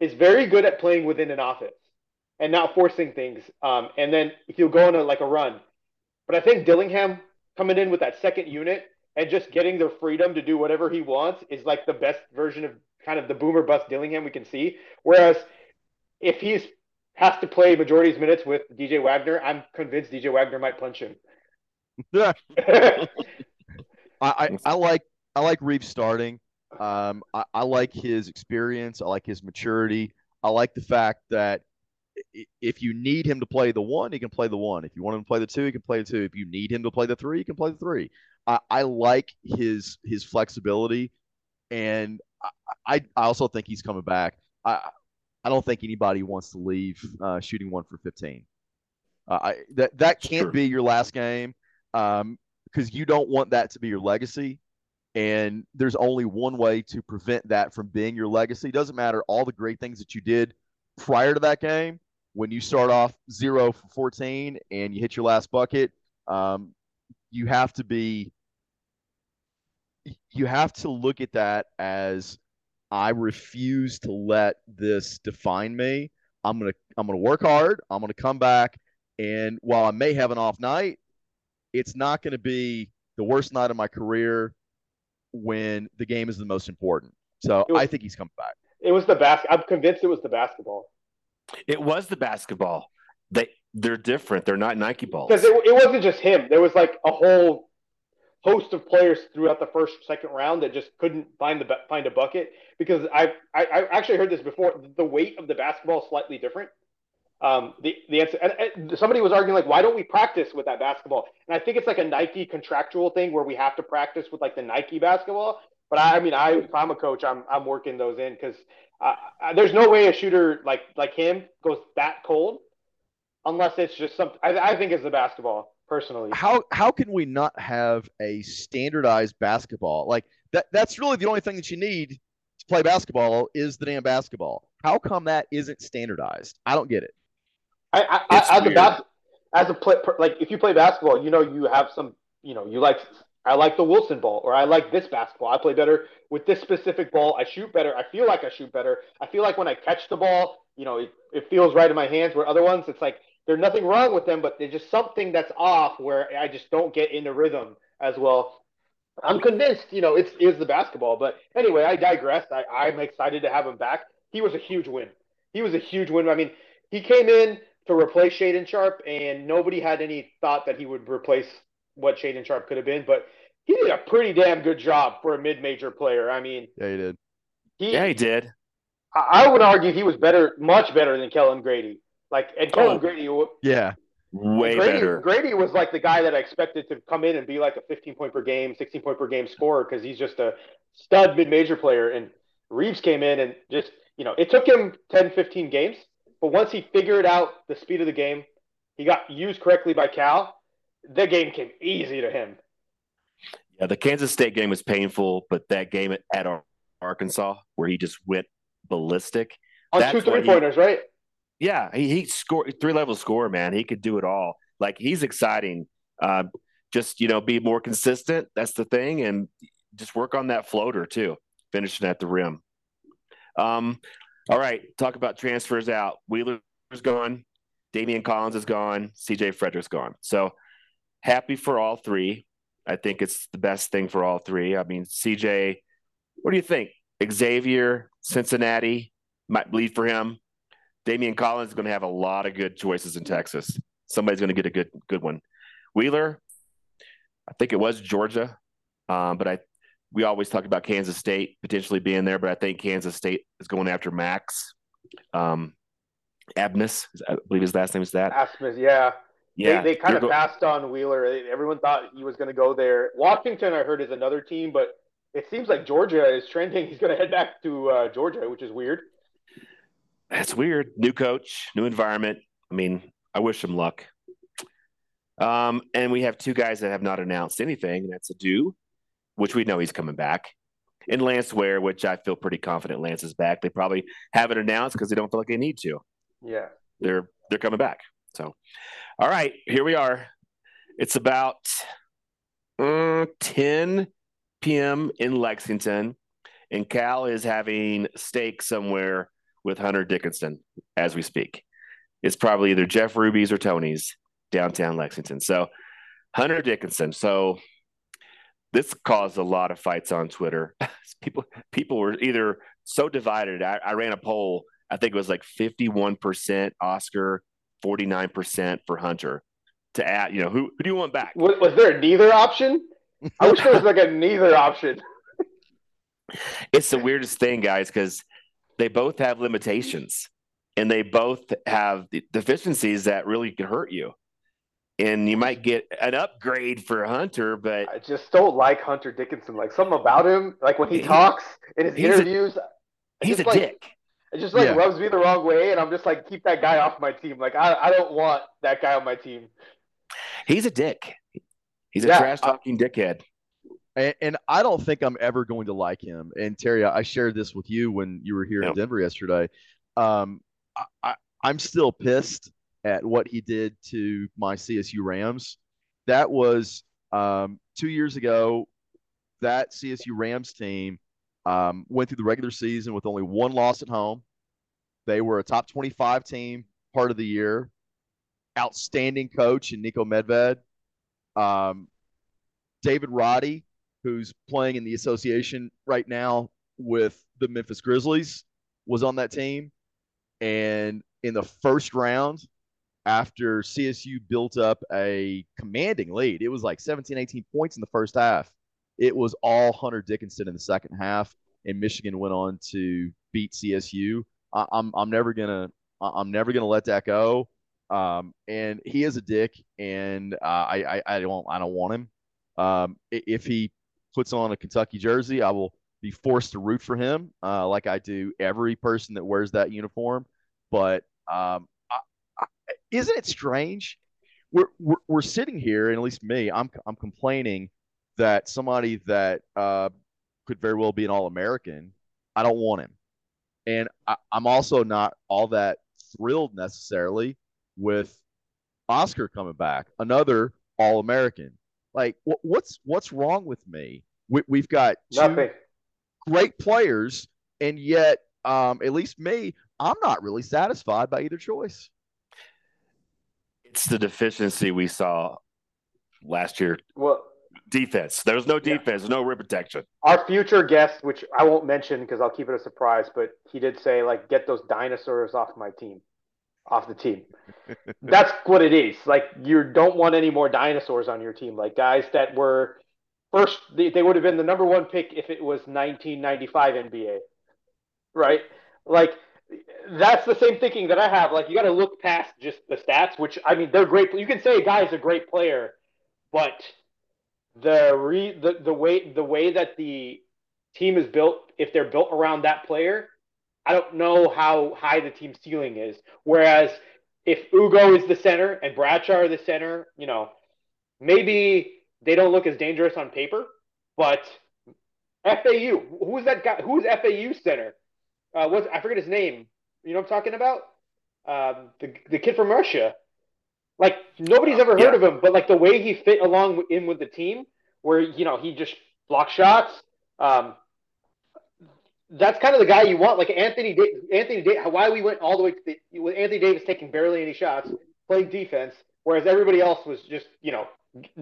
is very good at playing within an offense and not forcing things. Um, and then he'll go on a, like a run. But I think Dillingham coming in with that second unit and just getting their freedom to do whatever he wants is like the best version of kind of the boomer bust Dillingham we can see. Whereas if he's has to play majority of minutes with DJ Wagner, I'm convinced DJ Wagner might punch him. I, I, I like I like Reeves starting. Um, I, I like his experience. I like his maturity. I like the fact that if you need him to play the one, he can play the one. If you want him to play the two, he can play the two. If you need him to play the three, he can play the three. I, I like his his flexibility, and I, I also think he's coming back. I I don't think anybody wants to leave uh, shooting one for 15. Uh, I, that that can't be your last game because um, you don't want that to be your legacy. And there's only one way to prevent that from being your legacy. Doesn't matter all the great things that you did prior to that game. When you start off zero for 14 and you hit your last bucket, um, you have to be you have to look at that as I refuse to let this define me. I'm gonna I'm gonna work hard. I'm gonna come back, and while I may have an off night, it's not gonna be the worst night of my career when the game is the most important. So was, I think he's coming back. It was the basket. I'm convinced it was the basketball. It was the basketball. They they're different. They're not Nike balls. Because it, it wasn't just him. There was like a whole host of players throughout the first second round that just couldn't find the find a bucket because I I, I actually heard this before. The weight of the basketball is slightly different. Um, the the answer and, and somebody was arguing like, why don't we practice with that basketball? And I think it's like a Nike contractual thing where we have to practice with like the Nike basketball. But I, I mean, I if I'm a coach, I'm I'm working those in because uh, there's no way a shooter like like him goes that cold unless it's just something. I, I think it's the basketball personally. How how can we not have a standardized basketball? Like that that's really the only thing that you need to play basketball is the damn basketball. How come that isn't standardized? I don't get it. I, I, as a bas- as a play, like if you play basketball, you know you have some, you know, you like I like the Wilson ball, or I like this basketball. I play better with this specific ball. I shoot better. I feel like I shoot better. I feel like when I catch the ball, you know, it, it feels right in my hands. Where other ones, it's like there's nothing wrong with them, but there's just something that's off where I just don't get into rhythm as well. I'm convinced, you know, it's is the basketball. But anyway, I digress. I, I'm excited to have him back. He was a huge win. He was a huge win. I mean, he came in to replace Shaedon Sharpe, and nobody had any thought that he would replace what Shaedon Sharpe could have been. But he did a pretty damn good job for a mid-major player. I mean, yeah, he did. He, yeah, he did. I, would argue he was better, much better than Kellan Grady. Like, and Kellan oh, Grady, yeah, way Grady, better. Grady was like the guy that I expected to come in and be like a 15 point per game, 16 point per game scorer because he's just a stud mid-major player. And Reeves came in and just, you know, it took him 10, 15 games, but once he figured out the speed of the game, he got used correctly by Cal. The game came easy to him. Yeah, the Kansas State game was painful, but that game at, at Arkansas where he just went ballistic on two three pointers, right? Yeah, he, he scored three level score, man. He could do it all. Like he's exciting. Uh, just you know, be more consistent. That's the thing, and just work on that floater too, finishing at the rim. Um, all right, talk about transfers out. Wheeler's gone, Daimion Collins is gone, CJ Fredrick's gone. So happy for all three. I think it's the best thing for all three. I mean, CJ, what do you think? Xavier, Cincinnati might bleed for him. Daimion Collins is going to have a lot of good choices in Texas. Somebody's going to get a good good one. Wheeler, I think it was Georgia, um, but I we always talk about Kansas State potentially being there, but I think Kansas State is going after Max. Um, I believe his last name is that. Abmas, yeah. Yeah, they, they kind of go- passed on Wheeler. Everyone thought he was going to go there. Washington, I heard, is another team, but it seems like Georgia is trending. He's going to head back to uh, Georgia, which is weird. That's weird. New coach, new environment. I mean, I wish him luck. Um, and we have two guys that have not announced anything, and that's Adou, which we know he's coming back, and Lance Ware, which I feel pretty confident Lance is back. They probably haven't announced because they don't feel like they need to. Yeah, they're they're coming back. So, all right, here we are. It's about uh, 10 p.m. in Lexington, and Cal is having steak somewhere with Hunter Dickinson as we speak. It's probably either Jeff Ruby's or Tony's downtown Lexington. So, Hunter Dickinson. So, this caused a lot of fights on Twitter. people people were either so divided. I, I ran a poll. I think it was like 51% Oscar, 49% for Hunter to add, you know, who, who do you want back? Was, was there a neither option? I wish there was like a neither option. it's the weirdest thing, guys, because they both have limitations and they both have deficiencies that really can hurt you. And you might get an upgrade for Hunter, but I just don't like Hunter Dickinson. Like something about him, like when he, he talks in his interviews, a, he's a like, dick. It just like yeah. rubs me the wrong way, and I'm just like, keep that guy off my team. Like I, I don't want that guy on my team. He's a dick. He's a yeah, trash talking dickhead. And, and, I don't think I'm ever going to like him. And Terry, I shared this with you when you were here yep. in Denver yesterday. Um, I, I'm still pissed at what he did to my CSU Rams. That was um, two years ago. That CSU Rams team um, went through the regular season with only one loss at home. They were a top 25 team part of the year. Outstanding coach in Niko Medved. Um, David Roddy, who's playing in the association right now with the Memphis Grizzlies, was on that team. And in the first round, after CSU built up a commanding lead, it was like 17, 18 points in the first half. It was all Hunter Dickinson in the second half, and Michigan went on to beat CSU. I, I'm I'm never gonna I'm never gonna let that go. Um, and he is a dick, and uh, I, I I don't I don't want him. Um, if he puts on a Kentucky jersey, I will be forced to root for him, uh, like I do every person that wears that uniform. But um, I, I, isn't it strange? We're, we're, we're sitting here, and at least me, I'm I'm complaining that somebody that uh, could very well be an All American, I don't want him, and I, I'm also not all that thrilled necessarily with Oscar coming back, another All American. Like, wh- what's what's wrong with me? We, we've got two Nothing. great players, and yet, um, at least me, I'm not really satisfied by either choice. It's the deficiency we saw last year. Well, Defense. There was no Yeah. defense, no rim protection. our future guest, which I won't mention because I'll keep it a surprise, but he did say like, "Get those dinosaurs off my team, off the team." That's what it is. Like, you don't want any more dinosaurs on your team. Like guys that were first, they, they would have been the number one pick if it was 1995 NBA, right? Like, that's the same thinking that I have. Like, you got to look past just the stats, which I mean, they're great. You can say a guy is a great player, but the re the, the way the way that the team is built, if they're built around that player, I don't know how high the team ceiling is. Whereas if Ugo is the center and Bradshaw are the center, you know, maybe they don't look as dangerous on paper, but FAU, who's that guy? Who's FAU center? Uh, what's I forget his name. You know what I'm talking about? Um, the the kid from Russia. Like nobody's ever heard Yeah. of him, but like the way he fit along in with the team, where you know he just blocks shots. Um, that's kind of the guy you want. Like Anthony, da- Anthony, da- why we went all the way to the with Anthony Davis taking barely any shots, playing defense, whereas everybody else was just you know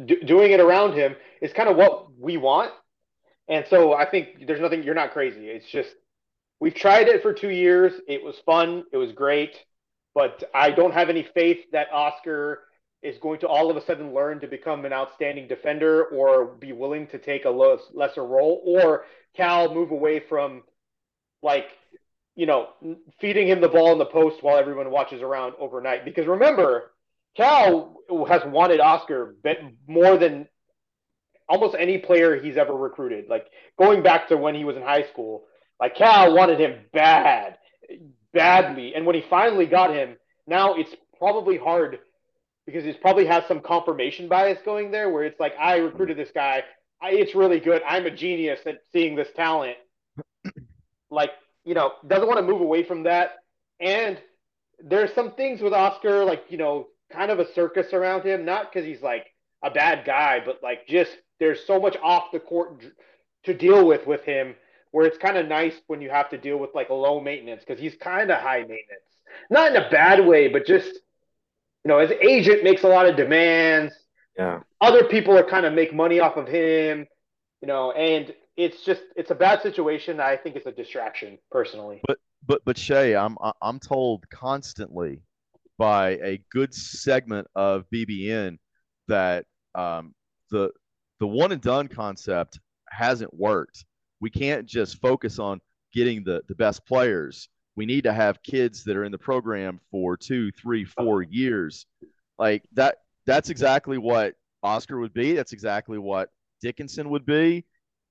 doing it around him is kind of what we want. And so I think there's nothing. You're not crazy. It's just we've tried it for two years. It was fun. It was great, but I don't have any faith that Oscar is going to all of a sudden learn to become an outstanding defender or be willing to take a lo- lesser role or Cal move away from like you know feeding him the ball in the post while everyone watches around overnight because remember Cal has wanted Oscar more than almost any player he's ever recruited. Like going back to when he was in high school like Cal wanted him bad badly. And when he finally got him now it's probably hard because he's probably has some confirmation bias going there where it's like I recruited this guy. I, it's really good. I'm a genius at seeing this talent. Like you know doesn't want to move away from that. And there's some things with Oscar like you know kind of a circus around him not because he's like a bad guy but like just there's so much off the court to deal with with him where it's kind of nice when you have to deal with like low maintenance because he's kind of high maintenance not in a bad way but just you know his agent makes a lot of demands Yeah. other people are kind of make money off of him, you know, and it's just it's a bad situation. I think it's a distraction personally. But but but Shay, I'm I'm told constantly by a good segment of BBN that um, the the one and done concept hasn't worked. We can't just focus on getting the the best players. We need to have kids that are in the program for two, three, four years. Like that. That's exactly what Oscar would be. That's exactly what Dickinson would be.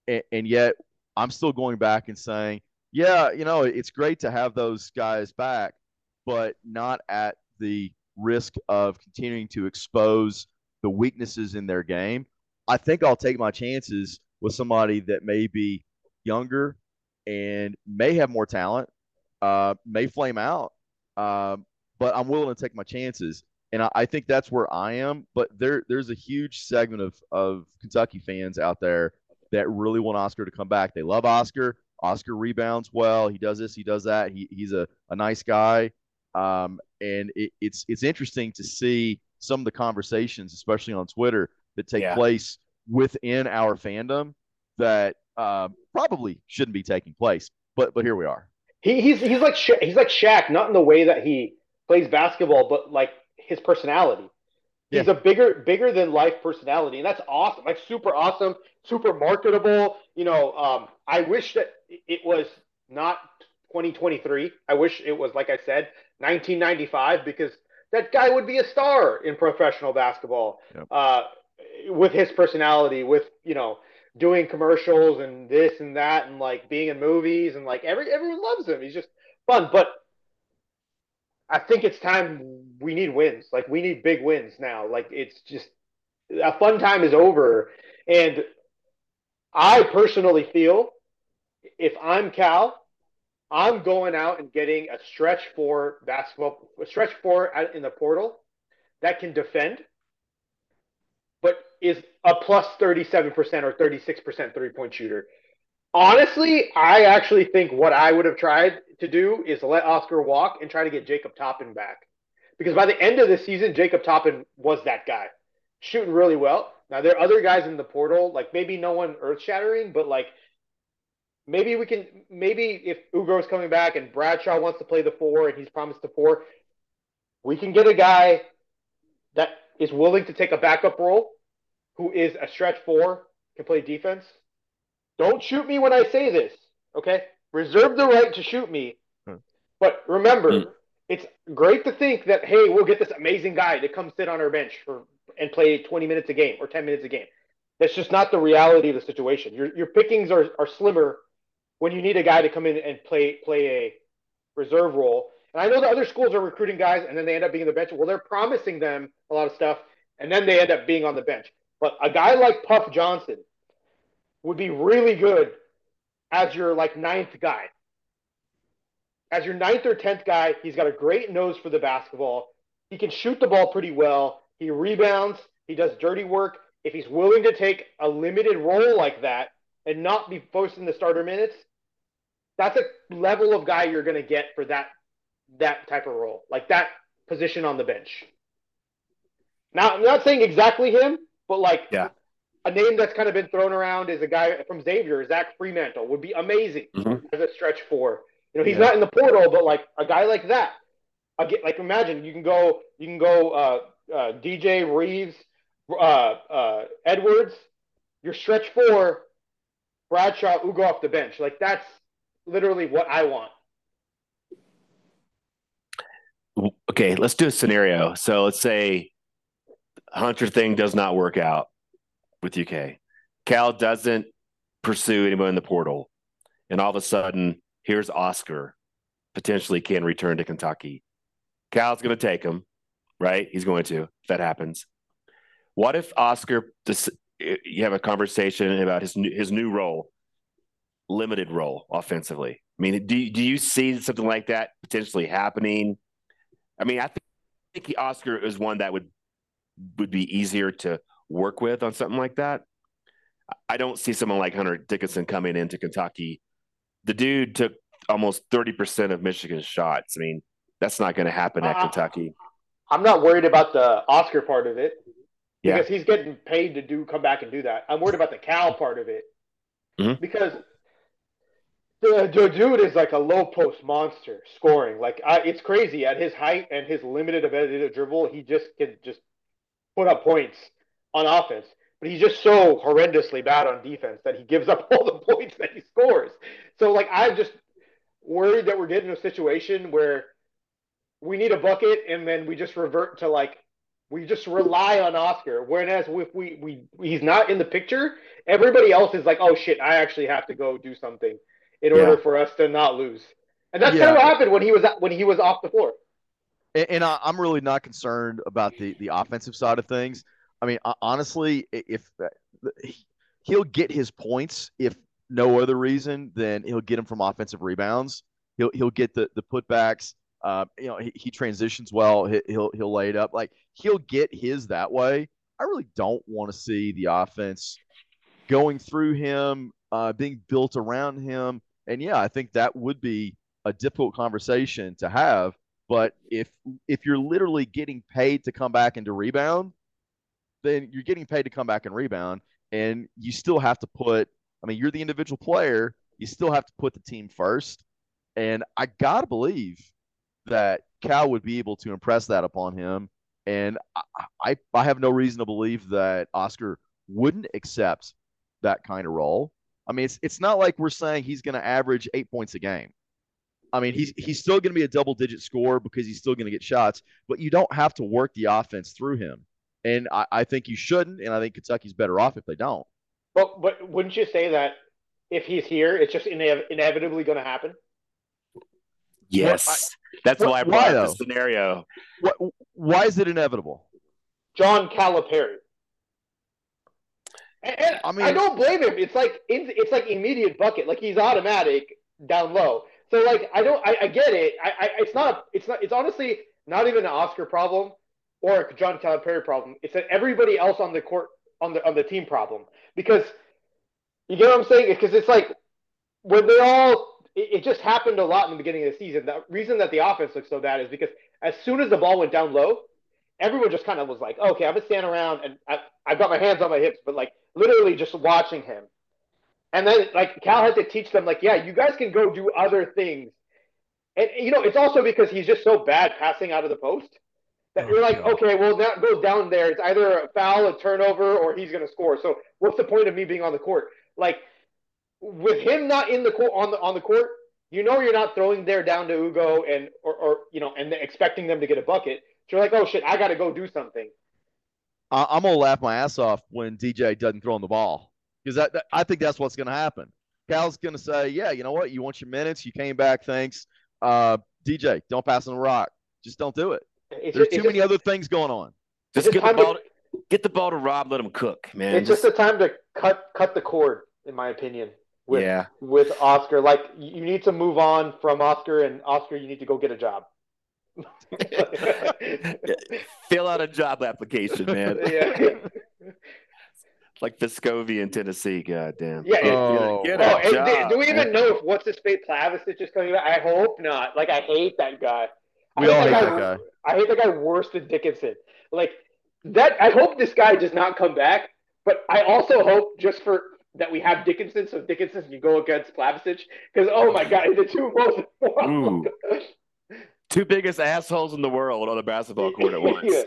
And, and yet, I'm still going back and saying, yeah, you know, it's great to have those guys back, but not at the risk of continuing to expose the weaknesses in their game. I think I'll take my chances with somebody that may be younger and may have more talent, uh, may flame out, um, but I'm willing to take my chances. And I, I think that's where I am. But there, there's a huge segment of, of Kentucky fans out there that really want Oscar to come back. They love Oscar. Oscar rebounds well. He does this. He does that. He, he's a, a nice guy. Um, and it, it's it's interesting to see some of the conversations, especially on Twitter, that take Yeah. place within our fandom that uh, probably shouldn't be taking place. But but here we are. He, he's he's like Sha- he's like Shaq, not in the way that he plays basketball, but like his personality. He's a bigger bigger than life personality, and that's awesome. Like super awesome, super marketable. You know, um, I wish that it was not 2023. I wish it was like I said, 1995, because that guy would be a star in professional basketball. Yep. Uh, with his personality, with you know, doing commercials and this and that, and like being in movies, and like every everyone loves him. He's just fun, but I think it's time we need wins. Like we need big wins now. Like it's just a fun time is over. And I personally feel if I'm Cal, I'm going out and getting a stretch four basketball, a stretch four out in the portal that can defend. But is a plus 37% or 36% three point shooter. Honestly, I actually think what I would have tried to do is let Oscar walk and try to get Jacob Toppin back. Because by the end of the season, Jacob Toppin was that guy, shooting really well. Now there are other guys in the portal, like maybe no one earth shattering, but like maybe we can maybe if Ugro's coming back and Bradshaw wants to play the four and he's promised the four, we can get a guy that is willing to take a backup role, who is a stretch four, can play defense. Don't shoot me when I say this, okay? Reserve the right to shoot me. Hmm. But remember, hmm. it's great to think that hey, we'll get this amazing guy to come sit on our bench for and play 20 minutes a game or 10 minutes a game. That's just not the reality of the situation. Your your pickings are, are slimmer when you need a guy to come in and play play a reserve role. And I know the other schools are recruiting guys and then they end up being on the bench. Well, they're promising them a lot of stuff and then they end up being on the bench. But a guy like Puff Johnson would be really good as your like ninth guy. As your ninth or tenth guy, he's got a great nose for the basketball. He can shoot the ball pretty well. He rebounds. He does dirty work. If he's willing to take a limited role like that and not be forcing the starter minutes, that's a level of guy you're going to get for that that type of role, like that position on the bench. Now, I'm not saying exactly him, but like yeah. a name that's kind of been thrown around is a guy from Xavier, Zach Freemantle, would be amazing mm-hmm. as a stretch four. You know, he's yeah. not in the portal, but like a guy like that. get like imagine you can go, you can go uh, uh, DJ Reeves, uh, uh, Edwards, your stretch four, Bradshaw, Ugo off the bench. Like that's literally what I want. Okay, let's do a scenario. So let's say Hunter thing does not work out with UK. Cal doesn't pursue anyone in the portal, and all of a sudden, here's Oscar potentially can return to Kentucky. Cal's going to take him, right? He's going to if that happens. What if Oscar? You have a conversation about his new, his new role, limited role offensively. I mean, do do you see something like that potentially happening? I mean, I think the Oscar is one that would would be easier to work with on something like that. I don't see someone like Hunter Dickinson coming into Kentucky. The dude took almost 30% of Michigan's shots. I mean, that's not going to happen at uh, Kentucky. I'm not worried about the Oscar part of it because he's getting paid to do come back and do that. I'm worried about the Cal part of it mm-hmm. because the, the, dude is like a low post monster scoring. Like I, it's crazy at his height and his limited ability to dribble. He just can just put up points on offense, but he's just so horrendously bad on defense that he gives up all the points that he scores. So like I'm just worried that we're getting a situation where we need a bucket and then we just revert to like we just rely on Oscar. Whereas if we, we he's not in the picture, everybody else is like, oh shit, I actually have to go do something in order for us to not lose. And that's yeah. kind of what happened when he was when he was off the floor. And, and I, am really not concerned about the the offensive side of things. I mean, honestly, if uh, he'll get his points, if no other reason, then he'll get them from offensive rebounds. He'll he'll get the the putbacks. Uh, you know, he, he transitions well. He, he'll he'll lay it up. Like he'll get his that way. I really don't want to see the offense going through him, uh, being built around him. And yeah, I think that would be a difficult conversation to have. But if if you're literally getting paid to come back and to rebound, then you're getting paid to come back and rebound, and you still have to put. I mean, you're the individual player. You still have to put the team first, and I gotta believe that Cal would be able to impress that upon him. And I, I, have no reason to believe that Oscar wouldn't accept that kind of role. I mean, it's it's not like we're saying he's going to average eight points a game. I mean, he's he's still going to be a double digit scorer because he's still going to get shots, but you don't have to work the offense through him. And I, I think you shouldn't, and I think Kentucky's better off if they don't. But but wouldn't you say that if he's here, it's just inev- inevitably going to happen? Yes, well, I, that's what, why I brought why, the scenario. What, why is it inevitable? John Calipari. And, and I mean, I don't blame him. It's like it's like immediate bucket. Like he's automatic down low. So like I don't I, I get it. I, I it's not it's not it's honestly not even an Oscar problem or a John Calipari problem. It's an everybody else on the court on the on the team problem because you get what I'm saying? Because it's like when they all it, it just happened a lot in the beginning of the season. The reason that the offense looks so bad is because as soon as the ball went down low, everyone just kind of was like, okay, I'm gonna stand around and I, I've got my hands on my hips, but like literally just watching him. And then like Cal had to teach them like, yeah, you guys can go do other things. And you know, it's also because he's just so bad passing out of the post that Oh, you're like, God. okay, well that goes down there. It's either a foul, a turnover, or he's gonna score. So what's the point of me being on the court? Like with him not in the court on the on the court, you know you're not throwing there down to Ugo and or, or you know and expecting them to get a bucket. So you're like, oh shit, I got to go do something. I, I'm gonna laugh my ass off when DJ doesn't throw on the ball because that, that- I think that's what's gonna happen. Cal's gonna say, "Yeah, you know what? You want your minutes. You came back. Thanks, uh, DJ. Don't pass on the rock. Just don't do it. It's There's just, too many just, other things going on." Just get the ball. To, get the ball to Rob. Let him cook, man. it's just a time to cut cut the cord, in my opinion. With yeah. with Oscar, like you need to move on from Oscar, and Oscar, you need to go get a job. Fill out a job application, man. yeah. like Vescovi in Tennessee. God damn. Yeah, Get, Oh, get a, Oh, get a oh, do- job, do we even know if what's his face Plavsic is just coming back? I hope not. Like I hate that guy. We I all hate that that guy. I hate that guy worse than Dickinson. Like that. I hope this guy does not come back. But I also hope just for that we have Dickinson, so Dickinson can go against Plavsic because oh my god, the two most. Two biggest assholes in the world on the basketball court at once. Yeah.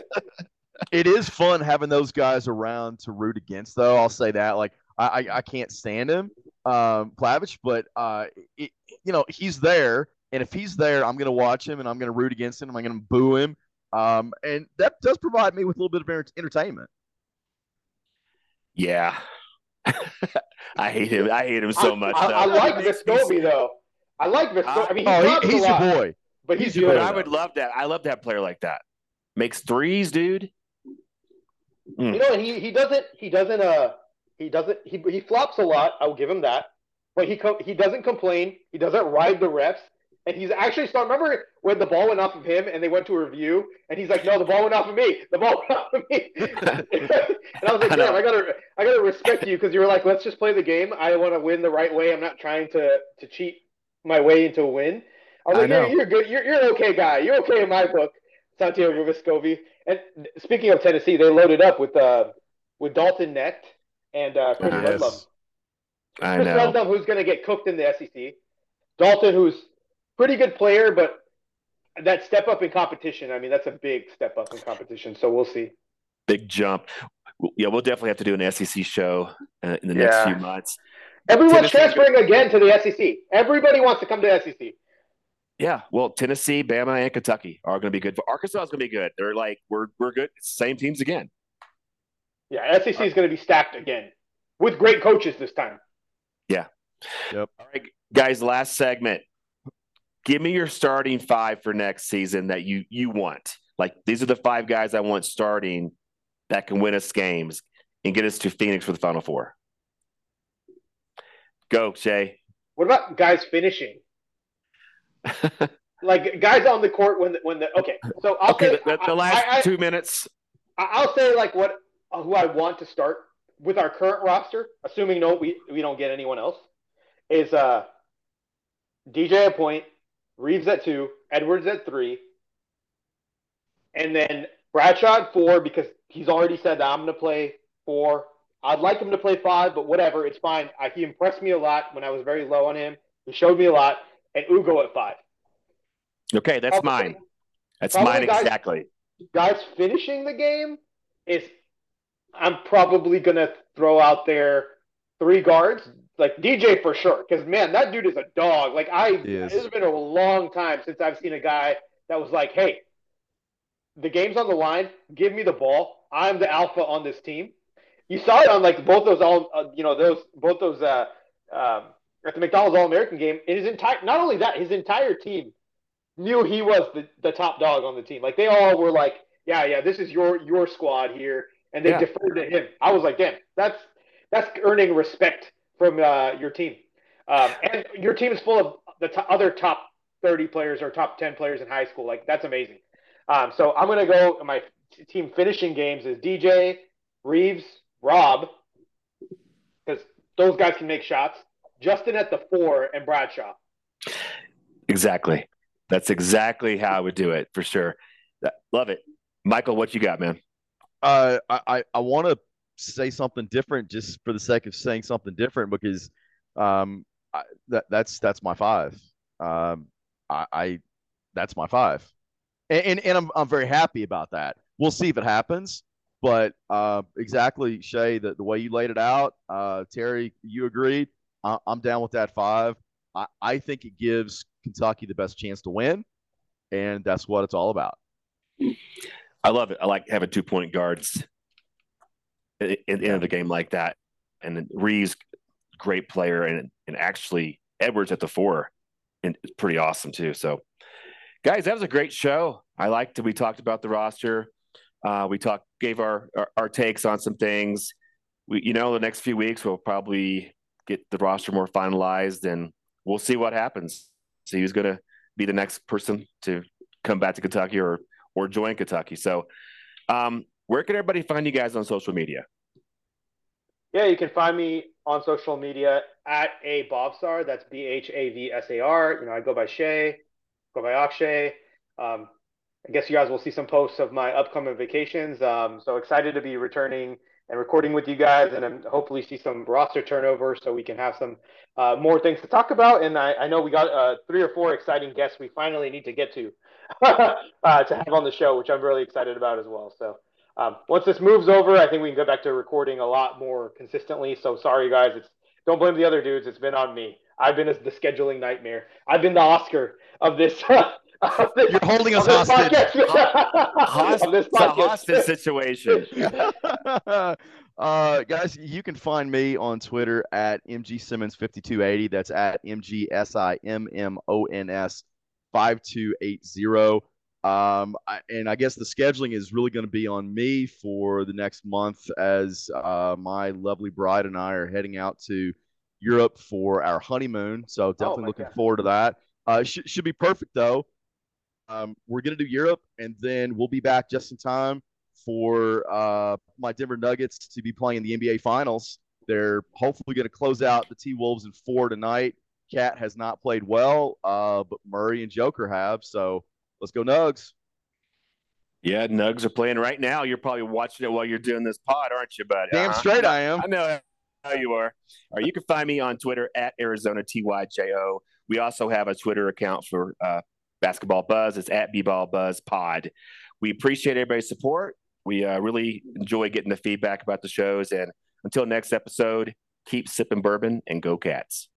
It is fun having those guys around to root against, though. I'll say that. Like, I I, I can't stand him, um, Plavich, but uh, it, you know, he's there, and if he's there, I'm gonna watch him and I'm gonna root against him. I'm gonna boo him, um, and that does provide me with a little bit of entertainment. Yeah. I hate him. I hate him so I, much. I, though. I like It makes Vescovi though. I like Vescovi. I mean, he Oh, he, he's a lot, your boy. but he's, he's your good. boy. I would love that. I love that player like that. Makes threes, dude. You know, and he he doesn't he doesn't uh he doesn't he he flops a lot. I'll give him that, but he co- he doesn't complain. He doesn't ride the refs, and he's actually so. Remember when the ball went off of him and they went to a review, and he's like, "No, the ball went off of me. The ball went off of me." and I was like, I "Damn, I gotta I gotta respect you because you were like, let's just play the game. I want to win the right way. I'm not trying to to cheat my way into a win." I was I like, know. you're, you're good. You're, you're an okay guy. You're okay in my book, Santiago Vescovi. And speaking of Tennessee, they loaded up with uh with Dalton Knecht and uh, Chris Yes. Ludlam. I Chris know. Ludlam, who's going to get cooked in the SEC. Dalton, who's pretty good player, but that step up in competition. I mean, that's a big step up in competition. So we'll see. Big jump. Yeah, we'll definitely have to do an SEC show uh, in the next Yeah. few months. Everyone's Tennessee- transferring again to the SEC. Everybody wants to come to SEC. Yeah, well, Tennessee, Bama, and Kentucky are going to be good. Arkansas is going to be good. They're like we're we're good. Same teams again. Yeah, SEC is going to be stacked again with great coaches this time. Yeah. Yep. All right, guys. Last segment. Give me your starting five for next season that you you want. Like these are the five guys I want starting that can win us games and get us to Phoenix for the Final Four. Go, Shay. What about guys finishing? Like guys on the court when the, when the okay. So I'll Okay, say the, the last I- I- two minutes. I'll say like what who I want to start with our current roster, assuming no we we don't get anyone else, is uh DJ a point, Reeves at two, Edwards at three, and then Bradshaw at four because he's already said that I'm going to play four. I'd like him to play five, but whatever, it's fine. I, he impressed me a lot when I was very low on him. He showed me a lot, and Ugo at five. Okay, that's Probably- mine. That's mine guys- exactly. guys finishing the game is I'm probably gonna throw out there three guards, like DJ for sure, because man, that dude is a dog. Like I, it's been a long time since I've seen a guy that was like, "Hey, the game's on the line. Give me the ball. I'm the alpha on this team." You saw it on like both those all, uh, you know, those both those uh, um, at the McDonald's All American game. And his entire, not only that, his entire team knew he was the, the top dog on the team. Like they all were like, yeah, yeah, this is your your squad here, and they Yeah. deferred to him. I was like, damn, that's that's earning respect from uh, your team, um, and your team is full of the to- other top thirty players or top ten players in high school. Like that's amazing. Um, so I'm gonna go. My t- team finishing games is DJ Reeves, Rob, because those guys can make shots. Justin at the four, and Bradshaw. Exactly. That's exactly how I would do it for sure. Love it, Michael. What you got, man? Uh, I I, I want to say something different just for the sake of saying something different because um I, that that's that's my five. Um, I, I that's my five, and, and and I'm I'm very happy about that. We'll see if it happens. But uh, exactly, Shay, the, the way you laid it out, uh, Terry, you agreed. I, am down with that five. I, I think it gives Kentucky the best chance to win, and that's what it's all about. I love it. I like having two point guards at the end of the game like that. And Reeves, great player, and and actually Edwards at the four, and pretty awesome too. So, guys, that was a great show. I liked it. We talked about the roster. Uh, we talked, gave our, our, our takes on some things. We, you know, the next few weeks we'll probably get the roster more finalized, and we'll see what happens. See who's going to be the next person to come back to Kentucky or or join Kentucky. So, um, where can everybody find you guys on social media? Yeah, you can find me on social media at a Bhavsar. That's B H A V S A R. You know, I go by Shay, go by Akshay. Um, I guess you guys will see some posts of my upcoming vacations. Um, so excited to be returning and recording with you guys, and hopefully see some roster turnover so we can have some uh, more things to talk about. And I, I know we got uh, three or four exciting guests we finally need to get to uh, to have on the show, which I'm really excited about as well. So um, once this moves over, I think we can go back to recording a lot more consistently. So sorry, guys. It's don't blame the other dudes. It's been on me. I've been the scheduling nightmare. I've been the Oscar of this. of this You're holding us hostage. this hostage situation. Uh, guys, you can find me on Twitter at mgsimmons5280. That's at mgsimmons5280. Um, I, and I guess the scheduling is really going to be on me for the next month as uh, my lovely bride and I are heading out to Europe for our honeymoon. So oh definitely oh looking God. forward to that. Uh, sh- should be perfect though. Um, we're going to do Europe and then we'll be back just in time for uh, my Denver Nuggets to be playing in the NBA Finals. They're hopefully going to close out the T Wolves in four tonight. Cat has not played well, uh, but Murray and Joker have. So Let's go, Nugs. Yeah, Nugs are playing right now. You're probably watching it while you're doing this pod, aren't you, bud? Damn uh-huh. straight I am. I know how you are. All right, you can find me on Twitter at Arizona TYJO. We also have a Twitter account for uh, Basketball Buzz. It's at B-Ball Buzz Pod. We appreciate everybody's support. We uh, really enjoy getting the feedback about the shows. And until next episode, keep sipping bourbon and go cats.